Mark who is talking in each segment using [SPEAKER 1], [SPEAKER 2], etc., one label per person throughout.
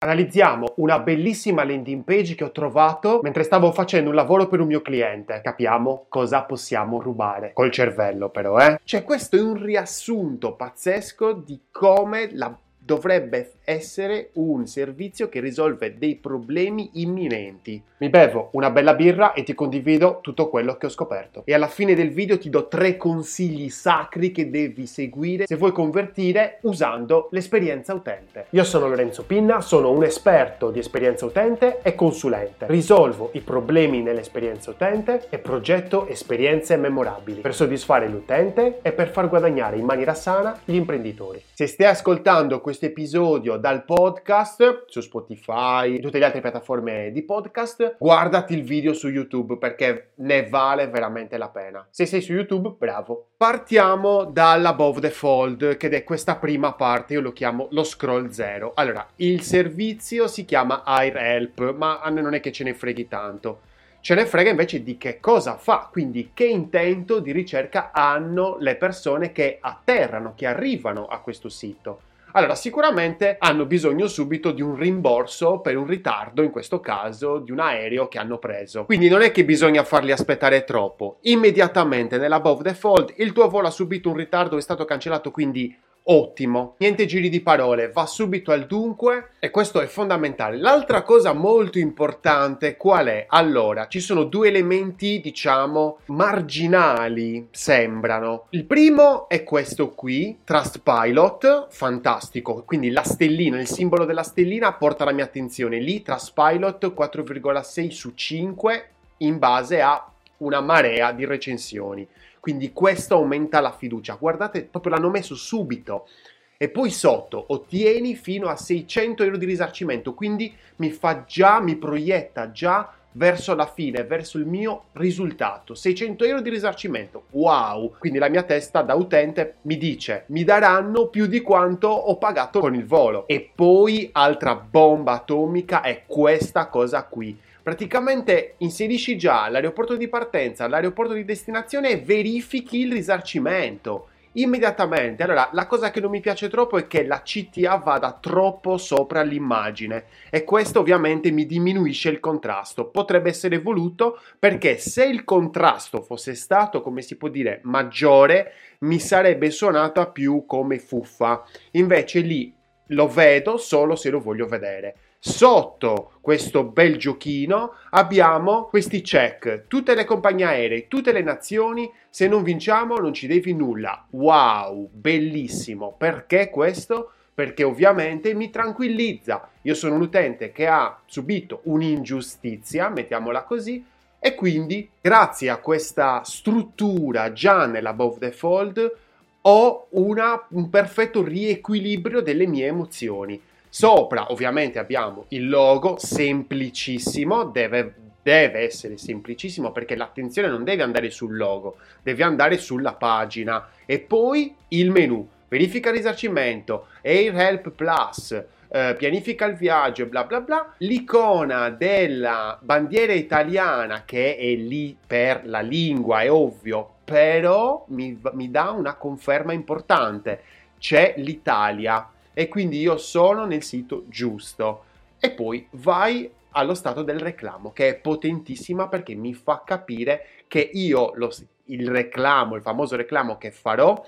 [SPEAKER 1] Analizziamo una bellissima landing page che ho trovato mentre stavo facendo un lavoro per un mio cliente. Capiamo cosa possiamo rubare. Col cervello però, eh? Cioè questo è un riassunto pazzesco di come la dovrebbe essere un servizio che risolve dei problemi imminenti. Mi bevo una bella birra e ti condivido tutto quello che ho scoperto. E alla fine del video ti do tre consigli sacri che devi seguire se vuoi convertire usando l'esperienza utente. Io sono Lorenzo Pinna, sono un esperto di esperienza utente e consulente. Risolvo i problemi nell'esperienza utente e progetto esperienze memorabili per soddisfare l'utente e per far guadagnare in maniera sana gli imprenditori. Se stai ascoltando questo episodio dal podcast su Spotify e tutte le altre piattaforme di podcast, guardati il video su YouTube perché ne vale veramente la pena. Se sei su YouTube, bravo. Partiamo dall'above the fold, che è questa prima parte, io lo chiamo lo scroll zero. Allora, il servizio si chiama Help, ma a noi non è che ce ne freghi tanto ce ne frega invece di che cosa fa, quindi che intento di ricerca hanno le persone che atterrano, che arrivano a questo sito. Allora, sicuramente hanno bisogno subito di un rimborso per un ritardo, in questo caso di un aereo che hanno preso. Quindi non è che bisogna farli aspettare troppo. Immediatamente nell'above fold il tuo volo ha subito un ritardo, è stato cancellato, quindi ottimo, niente giri di parole, va subito al dunque e questo è fondamentale. L'altra cosa molto importante qual è? Allora, ci sono due elementi, diciamo, marginali, sembrano. Il primo è questo qui, Trustpilot, fantastico, quindi la stellina, il simbolo della stellina porta la mia attenzione lì, Trustpilot 4,6 su 5 in base a una marea di recensioni. Quindi questo aumenta la fiducia. Guardate, proprio l'hanno messo subito. E poi sotto ottieni fino a 600 euro di risarcimento, quindi mi fa già, mi proietta già verso la fine, verso il mio risultato. 600 euro di risarcimento, wow! Quindi la mia testa da utente mi dice mi daranno più di quanto ho pagato con il volo. E poi altra bomba atomica è questa cosa qui praticamente inserisci già l'aeroporto di partenza, l'aeroporto di destinazione e verifichi il risarcimento immediatamente. Allora, la cosa che non mi piace troppo è che la CTA vada troppo sopra l'immagine e questo ovviamente mi diminuisce il contrasto. Potrebbe essere voluto perché se il contrasto fosse stato, come si può dire, maggiore, mi sarebbe suonata più come fuffa. Invece lì lo vedo solo se lo voglio vedere. Sotto questo bel giochino abbiamo questi check. Tutte le compagnie aeree, tutte le nazioni, se non vinciamo non ci devi nulla. Wow, bellissimo. Perché questo? Perché ovviamente mi tranquillizza. Io sono un utente che ha subito un'ingiustizia, mettiamola così, e quindi grazie a questa struttura già nell'above the fold ho una, un perfetto riequilibrio delle mie emozioni. Sopra ovviamente abbiamo il logo, semplicissimo, deve, deve essere semplicissimo perché l'attenzione non deve andare sul logo, deve andare sulla pagina. E poi il menu, verifica risarcimento, Air Help Plus, eh, pianifica il viaggio, bla bla bla, l'icona della bandiera italiana che è lì per la lingua, è ovvio, però mi, mi dà una conferma importante, c'è l'Italia e quindi io sono nel sito giusto. E poi vai allo stato del reclamo, che è potentissima perché mi fa capire che io lo, il reclamo, il famoso reclamo che farò,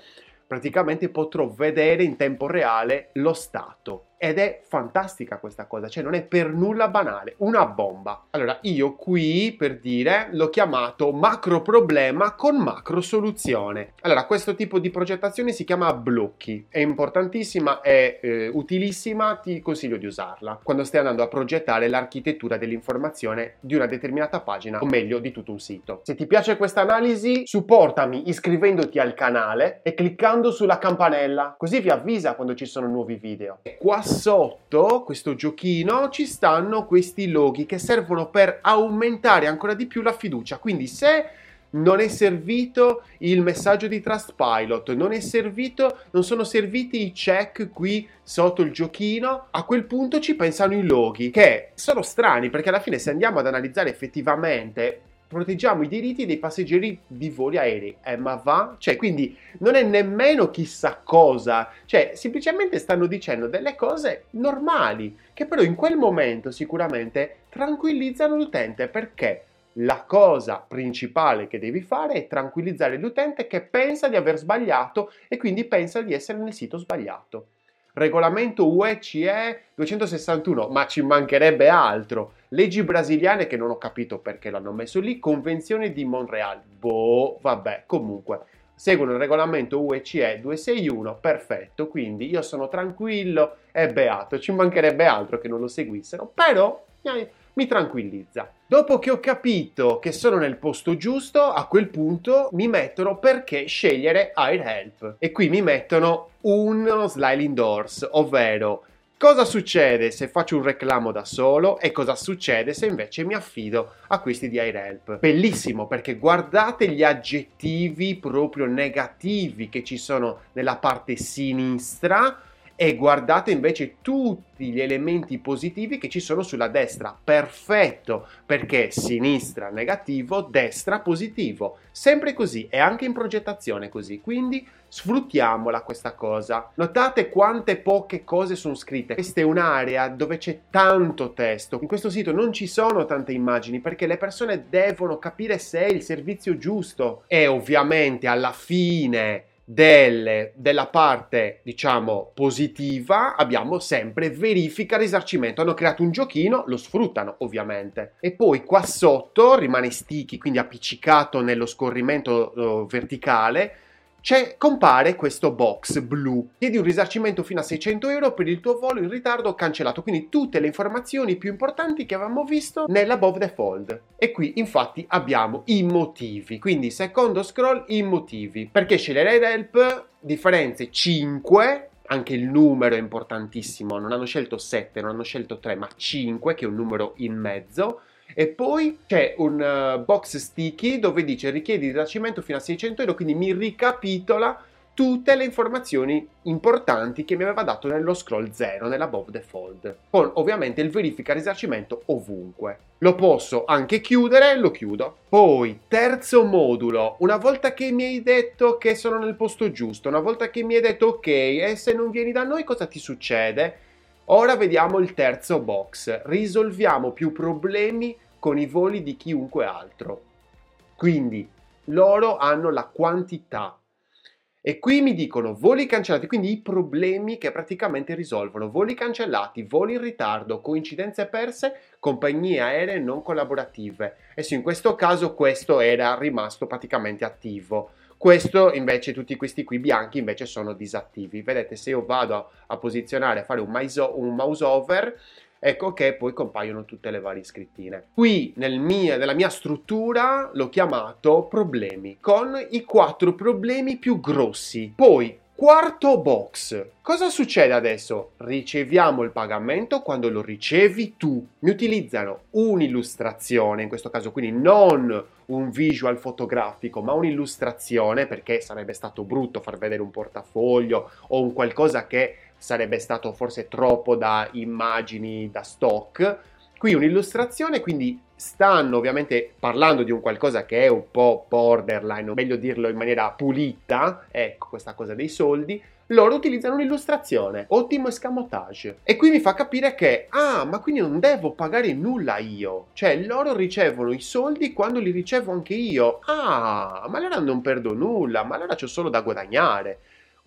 [SPEAKER 1] praticamente potrò vedere in tempo reale lo stato ed è fantastica questa cosa, cioè non è per nulla banale, una bomba. Allora, io qui per dire l'ho chiamato macro problema con macro soluzione. Allora, questo tipo di progettazione si chiama blocchi, è importantissima, è eh, utilissima, ti consiglio di usarla quando stai andando a progettare l'architettura dell'informazione di una determinata pagina, o meglio di tutto un sito. Se ti piace questa analisi, supportami iscrivendoti al canale e cliccando sulla campanella, così vi avvisa quando ci sono nuovi video. E qua sotto questo giochino ci stanno questi loghi che servono per aumentare ancora di più la fiducia. Quindi se non è servito il messaggio di Trustpilot, non è servito, non sono serviti i check qui sotto il giochino, a quel punto ci pensano i loghi, che sono strani perché alla fine se andiamo ad analizzare effettivamente proteggiamo i diritti dei passeggeri di voli aerei. Eh, ma va? Cioè, quindi non è nemmeno chissà cosa, cioè, semplicemente stanno dicendo delle cose normali, che però in quel momento sicuramente tranquillizzano l'utente perché la cosa principale che devi fare è tranquillizzare l'utente che pensa di aver sbagliato e quindi pensa di essere nel sito sbagliato. Regolamento UE-CE 261, ma ci mancherebbe altro. Leggi brasiliane che non ho capito perché l'hanno messo lì. Convenzione di Montreal. Boh, vabbè, comunque. Seguono il regolamento UE-CE 261, perfetto, quindi io sono tranquillo e beato, ci mancherebbe altro che non lo seguissero, però mi tranquillizza. Dopo che ho capito che sono nel posto giusto, a quel punto mi mettono perché scegliere Air Help. E qui mi mettono uno sliding doors, ovvero cosa succede se faccio un reclamo da solo e cosa succede se invece mi affido a questi di AirHelp. Bellissimo perché guardate gli aggettivi proprio negativi che ci sono nella parte sinistra e guardate invece tutti gli elementi positivi che ci sono sulla destra. Perfetto, perché sinistra negativo, destra positivo. Sempre così e anche in progettazione così. Quindi sfruttiamola questa cosa. Notate quante poche cose sono scritte. Questa è un'area dove c'è tanto testo. In questo sito non ci sono tante immagini perché le persone devono capire se è il servizio giusto. E ovviamente alla fine delle, della parte, diciamo, positiva abbiamo sempre verifica risarcimento. Hanno creato un giochino, lo sfruttano ovviamente. E poi qua sotto rimane sticky, quindi appiccicato nello scorrimento uh, verticale, c'è, compare questo box blu. Chiedi un risarcimento fino a 600 euro per il tuo volo in ritardo cancellato. Quindi tutte le informazioni più importanti che avevamo visto nell'above the fold. E qui infatti abbiamo i motivi. Quindi secondo scroll i motivi. Perché scegliere help? Differenze 5 anche il numero è importantissimo, non hanno scelto 7, non hanno scelto 3, ma 5 che è un numero in mezzo. E poi c'è un uh, box sticky dove dice richiedi il risarcimento fino a 600 euro, quindi mi ricapitola tutte le informazioni importanti che mi aveva dato nello scroll 0, nella Bob the Fold, con ovviamente il verifica risarcimento ovunque. Lo posso anche chiudere, lo chiudo. Poi, terzo modulo, una volta che mi hai detto che sono nel posto giusto, una volta che mi hai detto ok, e se non vieni da noi cosa ti succede? Ora vediamo il terzo box. Risolviamo più problemi con i voli di chiunque altro. Quindi loro hanno la quantità. E qui mi dicono voli cancellati, quindi i problemi che praticamente risolvono. Voli cancellati, voli in ritardo, coincidenze perse, compagnie aeree non collaborative. E sì, in questo caso questo era rimasto praticamente attivo. Questo invece, tutti questi qui bianchi invece sono disattivi. Vedete, se io vado a, posizionare, a fare un, maiso, un mouse over, ecco che poi compaiono tutte le varie scrittine. Qui nel mia, nella mia struttura l'ho chiamato problemi, con i quattro problemi più grossi. Poi Quarto box. Cosa succede adesso? Riceviamo il pagamento quando lo ricevi tu. Mi utilizzano un'illustrazione, in questo caso quindi non un visual fotografico, ma un'illustrazione perché sarebbe stato brutto far vedere un portafoglio o un qualcosa che sarebbe stato forse troppo da immagini da stock. Qui un'illustrazione, quindi stanno ovviamente parlando di un qualcosa che è un po' borderline, o meglio dirlo in maniera pulita, ecco questa cosa dei soldi, loro utilizzano un'illustrazione, ottimo escamotage. E qui mi fa capire che, ah, ma quindi non devo pagare nulla io, cioè loro ricevono i soldi quando li ricevo anche io. Ah, ma allora non perdo nulla, ma allora c'ho solo da guadagnare.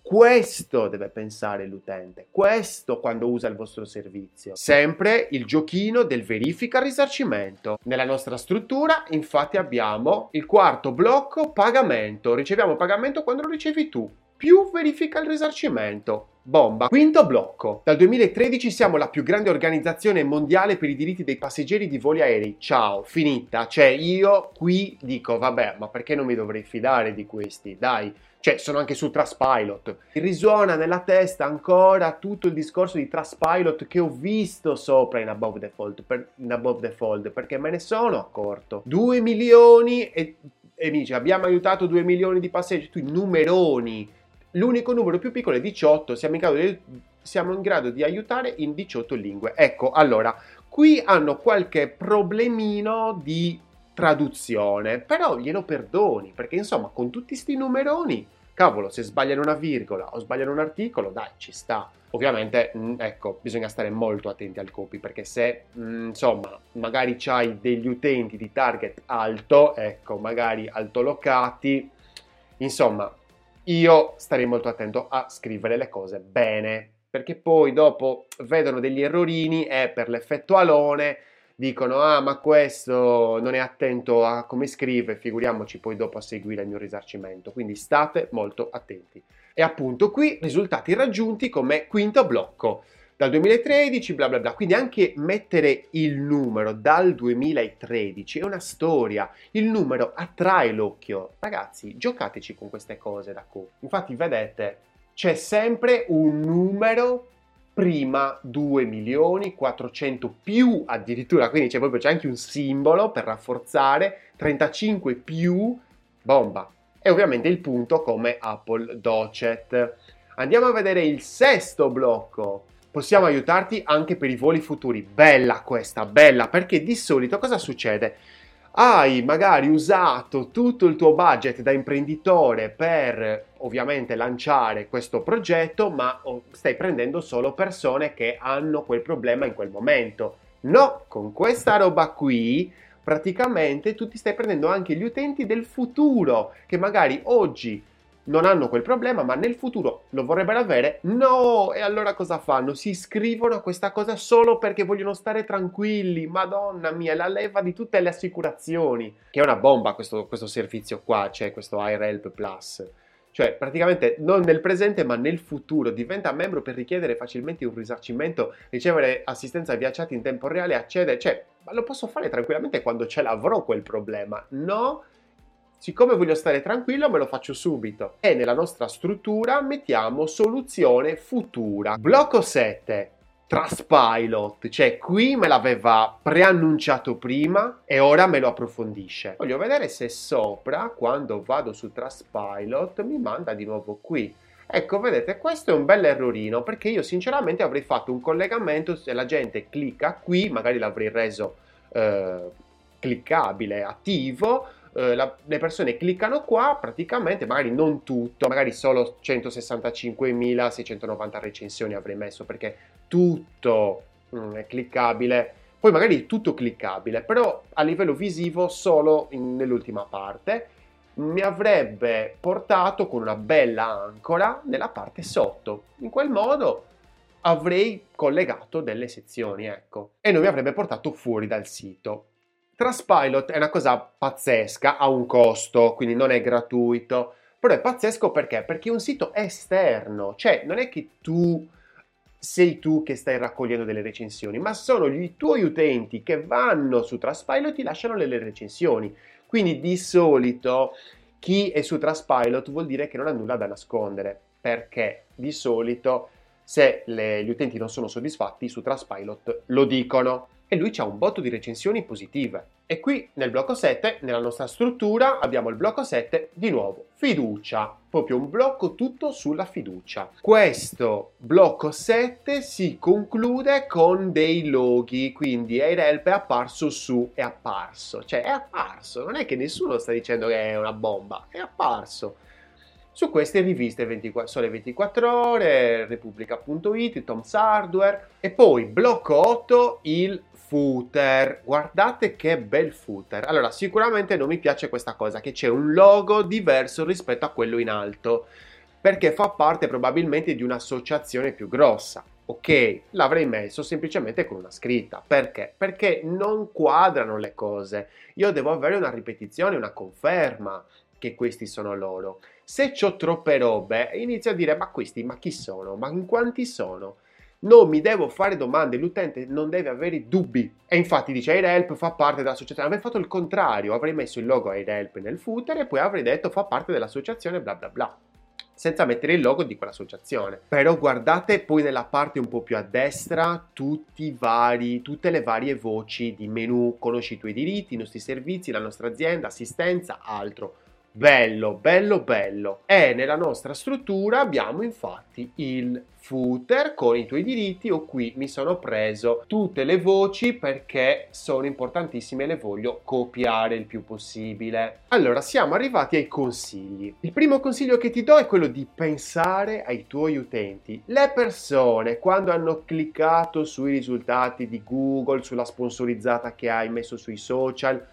[SPEAKER 1] Questo deve pensare l'utente, questo quando usa il vostro servizio. Sempre il giochino del verifica risarcimento. Nella nostra struttura infatti abbiamo il quarto blocco pagamento. Riceviamo pagamento quando lo ricevi tu più verifica il risarcimento. Bomba. Quinto blocco. Dal 2013 siamo la più grande organizzazione mondiale per i diritti dei passeggeri di voli aerei. Ciao, finita. Cioè, io qui dico, vabbè, ma perché non mi dovrei fidare di questi? Dai. Cioè, sono anche su Trustpilot. Risuona nella testa ancora tutto il discorso di Trustpilot che ho visto sopra in Above the Fold, per, in Above the Fold perché me ne sono accorto. 2 milioni e, e mi dice, abbiamo aiutato 2 milioni di passeggeri, tu numeroni L'unico numero più piccolo è 18, siamo in, grado di, siamo in grado di aiutare in 18 lingue. Ecco, allora, qui hanno qualche problemino di traduzione, però glielo perdoni, perché insomma con tutti sti numeroni, cavolo, se sbagliano una virgola o sbagliano un articolo, dai, ci sta. Ovviamente, mm, ecco, bisogna stare molto attenti al copy, perché se, mm, insomma, magari c'hai degli utenti di target alto, ecco, magari altolocati, insomma, io starei molto attento a scrivere le cose bene, perché poi dopo vedono degli errorini e per l'effetto alone dicono ah ma questo non è attento a come scrive, figuriamoci poi dopo a seguire il mio risarcimento, quindi state molto attenti. E appunto qui risultati raggiunti come quinto blocco. Dal 2013 bla bla bla, quindi anche mettere il numero dal 2013 è una storia, il numero attrae l'occhio, ragazzi giocateci con queste cose da qui, infatti vedete c'è sempre un numero prima 2 milioni 400 più addirittura, quindi c'è proprio c'è anche un simbolo per rafforzare 35 più bomba. E ovviamente il punto come Apple Docet. Andiamo a vedere il sesto blocco. Possiamo aiutarti anche per i voli futuri. Bella questa, bella, perché di solito cosa succede? hai magari usato tutto il tuo budget da imprenditore per ovviamente lanciare questo progetto, ma oh, stai prendendo solo persone che hanno quel problema in quel momento. No, con questa roba qui praticamente tu ti stai prendendo anche gli utenti del futuro che magari oggi non hanno quel problema, ma nel futuro lo vorrebbero avere? No! E allora cosa fanno? Si iscrivono a questa cosa solo perché vogliono stare tranquilli. Madonna mia, la leva di tutte le assicurazioni. Che è una bomba questo, questo servizio qua, cioè questo iRelp Plus. Cioè, praticamente non nel presente, ma nel futuro diventa membro per richiedere facilmente un risarcimento, ricevere assistenza via chat in tempo reale, accedere. Cioè, ma lo posso fare tranquillamente quando ce l'avrò quel problema. No! Siccome voglio stare tranquillo me lo faccio subito e nella nostra struttura mettiamo soluzione futura. Blocco 7. Trustpilot, cioè qui me l'aveva preannunciato prima e ora me lo approfondisce. Voglio vedere se sopra, quando vado su Trustpilot, mi manda di nuovo qui. Ecco, vedete, questo è un bel errorino perché io sinceramente avrei fatto un collegamento se la gente clicca qui, magari l'avrei reso eh, cliccabile, attivo, eh, la, le persone cliccano qua, praticamente, magari non tutto, magari solo 165.690 recensioni avrei messo perché tutto mm, è cliccabile. Poi magari tutto cliccabile, però a livello visivo solo in, nell'ultima parte mi avrebbe portato con una bella ancora nella parte sotto. In quel modo avrei collegato delle sezioni, ecco, e non mi avrebbe portato fuori dal sito. Trustpilot è una cosa pazzesca, ha un costo, quindi non è gratuito, però è pazzesco perché? Perché è un sito esterno, cioè non è che tu sei tu che stai raccogliendo delle recensioni, ma sono i tuoi utenti che vanno su Trustpilot e ti lasciano le recensioni. Quindi di solito chi è su Trustpilot vuol dire che non ha nulla da nascondere, perché di solito se le, gli utenti non sono soddisfatti su Trustpilot lo dicono e lui ha un botto di recensioni positive. E qui nel blocco 7, nella nostra struttura, abbiamo il blocco 7 di nuovo, fiducia, proprio un blocco tutto sulla fiducia. Questo blocco 7 si conclude con dei loghi, quindi AirHelp è apparso su, è apparso, cioè è apparso, non è che nessuno sta dicendo che è una bomba, è apparso. Su queste riviste 24, Sole 24 Ore, Repubblica.it, Tom's Hardware. E poi blocco 8 il footer. Guardate che bel footer. Allora, sicuramente non mi piace questa cosa, che c'è un logo diverso rispetto a quello in alto, perché fa parte probabilmente di un'associazione più grossa. Ok, l'avrei messo semplicemente con una scritta. Perché? Perché non quadrano le cose. Io devo avere una ripetizione, una conferma che questi sono loro. Se ho troppe robe, inizio a dire: ma questi, ma chi sono? Ma in quanti sono? Non mi devo fare domande, l'utente non deve avere dubbi. E infatti dice AirHelp fa parte dell'associazione. Avrei fatto il contrario, avrei messo il logo AirHelp nel footer e poi avrei detto fa parte dell'associazione bla bla bla. Senza mettere il logo di quell'associazione. Però guardate poi nella parte un po' più a destra vari, tutte le varie voci di menu, conosci i tuoi diritti, i nostri servizi, la nostra azienda, assistenza, altro Bello, bello, bello. E nella nostra struttura abbiamo infatti il footer con i tuoi diritti o qui mi sono preso tutte le voci perché sono importantissime e le voglio copiare il più possibile. Allora, siamo arrivati ai consigli. Il primo consiglio che ti do è quello di pensare ai tuoi utenti. Le persone quando hanno cliccato sui risultati di Google, sulla sponsorizzata che hai messo sui social,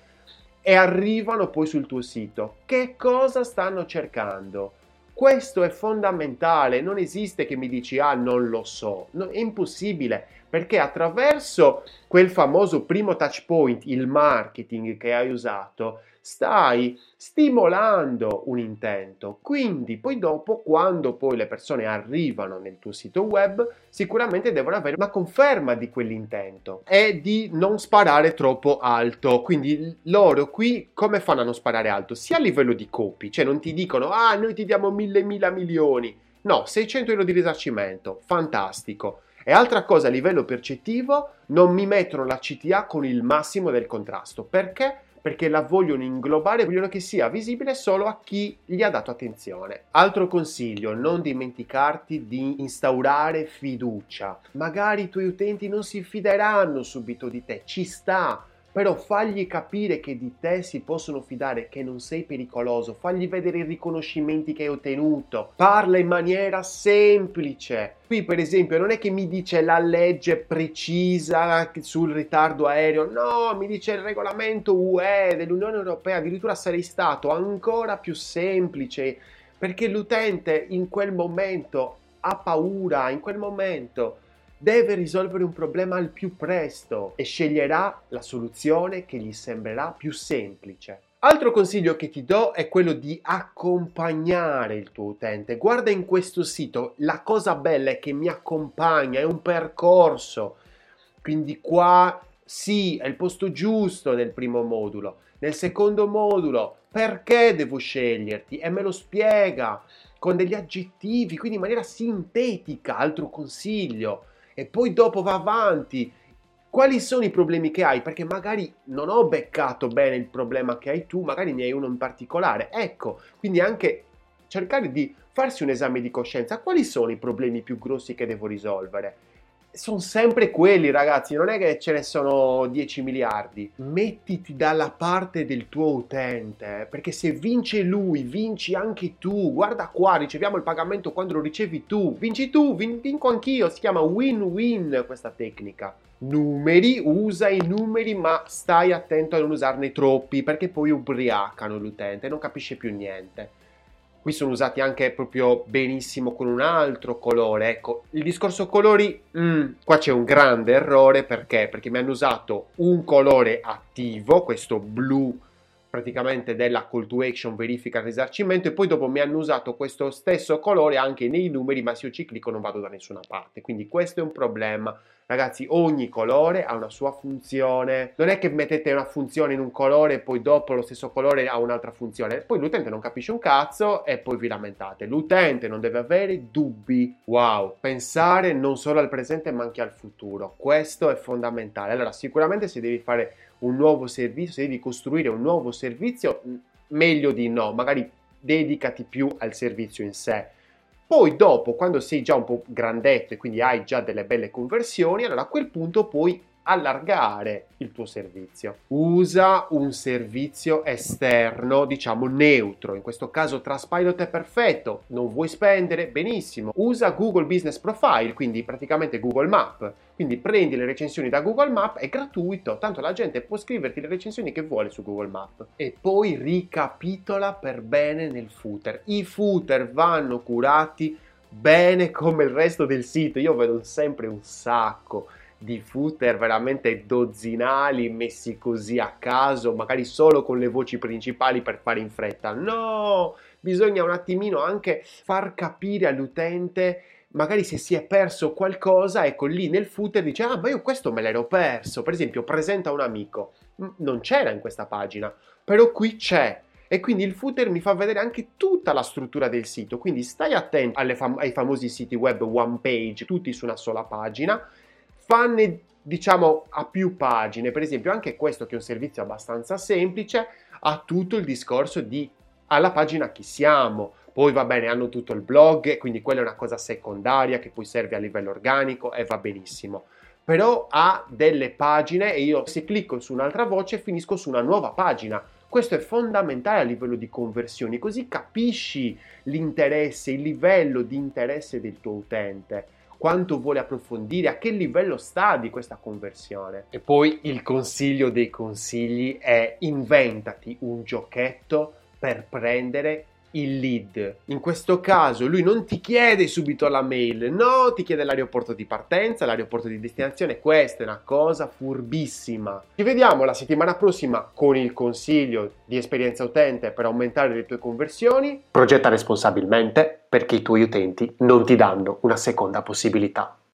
[SPEAKER 1] e arrivano poi sul tuo sito. Che cosa stanno cercando? Questo è fondamentale, non esiste che mi dici ah non lo so, no, è impossibile perché attraverso quel famoso primo touch point, il marketing che hai usato, stai stimolando un intento. Quindi poi dopo, quando poi le persone arrivano nel tuo sito web, sicuramente devono avere una conferma di quell'intento e di non sparare troppo alto. Quindi loro qui come fanno a non sparare alto? Sia a livello di copy, cioè non ti dicono ah noi ti diamo mille mila milioni. No, 600 euro di risarcimento, fantastico. E altra cosa a livello percettivo, non mi mettono la CTA con il massimo del contrasto. Perché? Perché la vogliono inglobare, vogliono che sia visibile solo a chi gli ha dato attenzione. Altro consiglio, non dimenticarti di instaurare fiducia. Magari i tuoi utenti non si fideranno subito di te, ci sta, però fagli capire che di te si possono fidare, che non sei pericoloso, fagli vedere i riconoscimenti che hai ottenuto, parla in maniera semplice. Qui per esempio non è che mi dice la legge precisa sul ritardo aereo, no, mi dice il regolamento UE dell'Unione Europea, addirittura sarei stato ancora più semplice, perché l'utente in quel momento ha paura, in quel momento deve risolvere un problema al più presto e sceglierà la soluzione che gli sembrerà più semplice. Altro consiglio che ti do è quello di accompagnare il tuo utente. Guarda in questo sito, la cosa bella è che mi accompagna, è un percorso. Quindi qua sì, è il posto giusto nel primo modulo. Nel secondo modulo, perché devo sceglierti? E me lo spiega con degli aggettivi, quindi in maniera sintetica. Altro consiglio e poi dopo va avanti. Quali sono i problemi che hai? Perché magari non ho beccato bene il problema che hai tu, magari ne hai uno in particolare. Ecco, quindi anche cercare di farsi un esame di coscienza. Quali sono i problemi più grossi che devo risolvere? Sono sempre quelli, ragazzi, non è che ce ne sono 10 miliardi. Mettiti dalla parte del tuo utente, perché se vince lui, vinci anche tu. Guarda qua, riceviamo il pagamento quando lo ricevi tu. Vinci tu, vin- vinco anch'io. Si chiama win-win questa tecnica. Numeri, usa i numeri, ma stai attento a non usarne troppi, perché poi ubriacano l'utente non capisce più niente. Qui sono usati anche proprio benissimo con un altro colore. Ecco, il discorso colori, mm, qua c'è un grande errore perché? Perché mi hanno usato un colore attivo, questo blu praticamente della call to action verifica il risarcimento e poi dopo mi hanno usato questo stesso colore anche nei numeri ma se io ci clicco non vado da nessuna parte. Quindi questo è un problema. Ragazzi ogni colore ha una sua funzione. Non è che mettete una funzione in un colore e poi dopo lo stesso colore ha un'altra funzione. Poi l'utente non capisce un cazzo e poi vi lamentate. L'utente non deve avere dubbi. Wow. Pensare non solo al presente ma anche al futuro. Questo è fondamentale. Allora sicuramente se devi fare un nuovo servizio, se devi costruire un nuovo servizio, meglio di no, magari dedicati più al servizio in sé. Poi dopo, quando sei già un po' grandetto e quindi hai già delle belle conversioni, allora a quel punto puoi allargare il tuo servizio. Usa un servizio esterno, diciamo neutro. In questo caso Trustpilot è perfetto, non vuoi spendere? Benissimo. Usa Google Business Profile, quindi praticamente Google Map. Quindi prendi le recensioni da Google Map, è gratuito, tanto la gente può scriverti le recensioni che vuole su Google Map. E poi ricapitola per bene nel footer. I footer vanno curati bene come il resto del sito. Io vedo sempre un sacco di footer veramente dozzinali messi così a caso, magari solo con le voci principali per fare in fretta. No, bisogna un attimino anche far capire all'utente magari se si è perso qualcosa, ecco lì nel footer dice ah ma io questo me l'ero perso, per esempio presenta un amico, non c'era in questa pagina, però qui c'è. E quindi il footer mi fa vedere anche tutta la struttura del sito, quindi stai attento fam- ai famosi siti web one page, tutti su una sola pagina, fanne diciamo a più pagine, per esempio anche questo che è un servizio abbastanza semplice, ha tutto il discorso di alla pagina chi siamo. Poi va bene, hanno tutto il blog, quindi quella è una cosa secondaria che poi serve a livello organico e va benissimo. Però ha delle pagine e io se clicco su un'altra voce finisco su una nuova pagina. Questo è fondamentale a livello di conversioni, così capisci l'interesse, il livello di interesse del tuo utente quanto vuole approfondire, a che livello sta di questa conversione. E poi il consiglio dei consigli è inventati un giochetto per prendere il lead. In questo caso lui non ti chiede subito la mail, no, ti chiede l'aeroporto di partenza, l'aeroporto di destinazione. Questa è una cosa furbissima. Ci vediamo la settimana prossima con il consiglio di esperienza utente per aumentare le tue conversioni. Progetta responsabilmente perché i tuoi utenti non ti danno una seconda possibilità.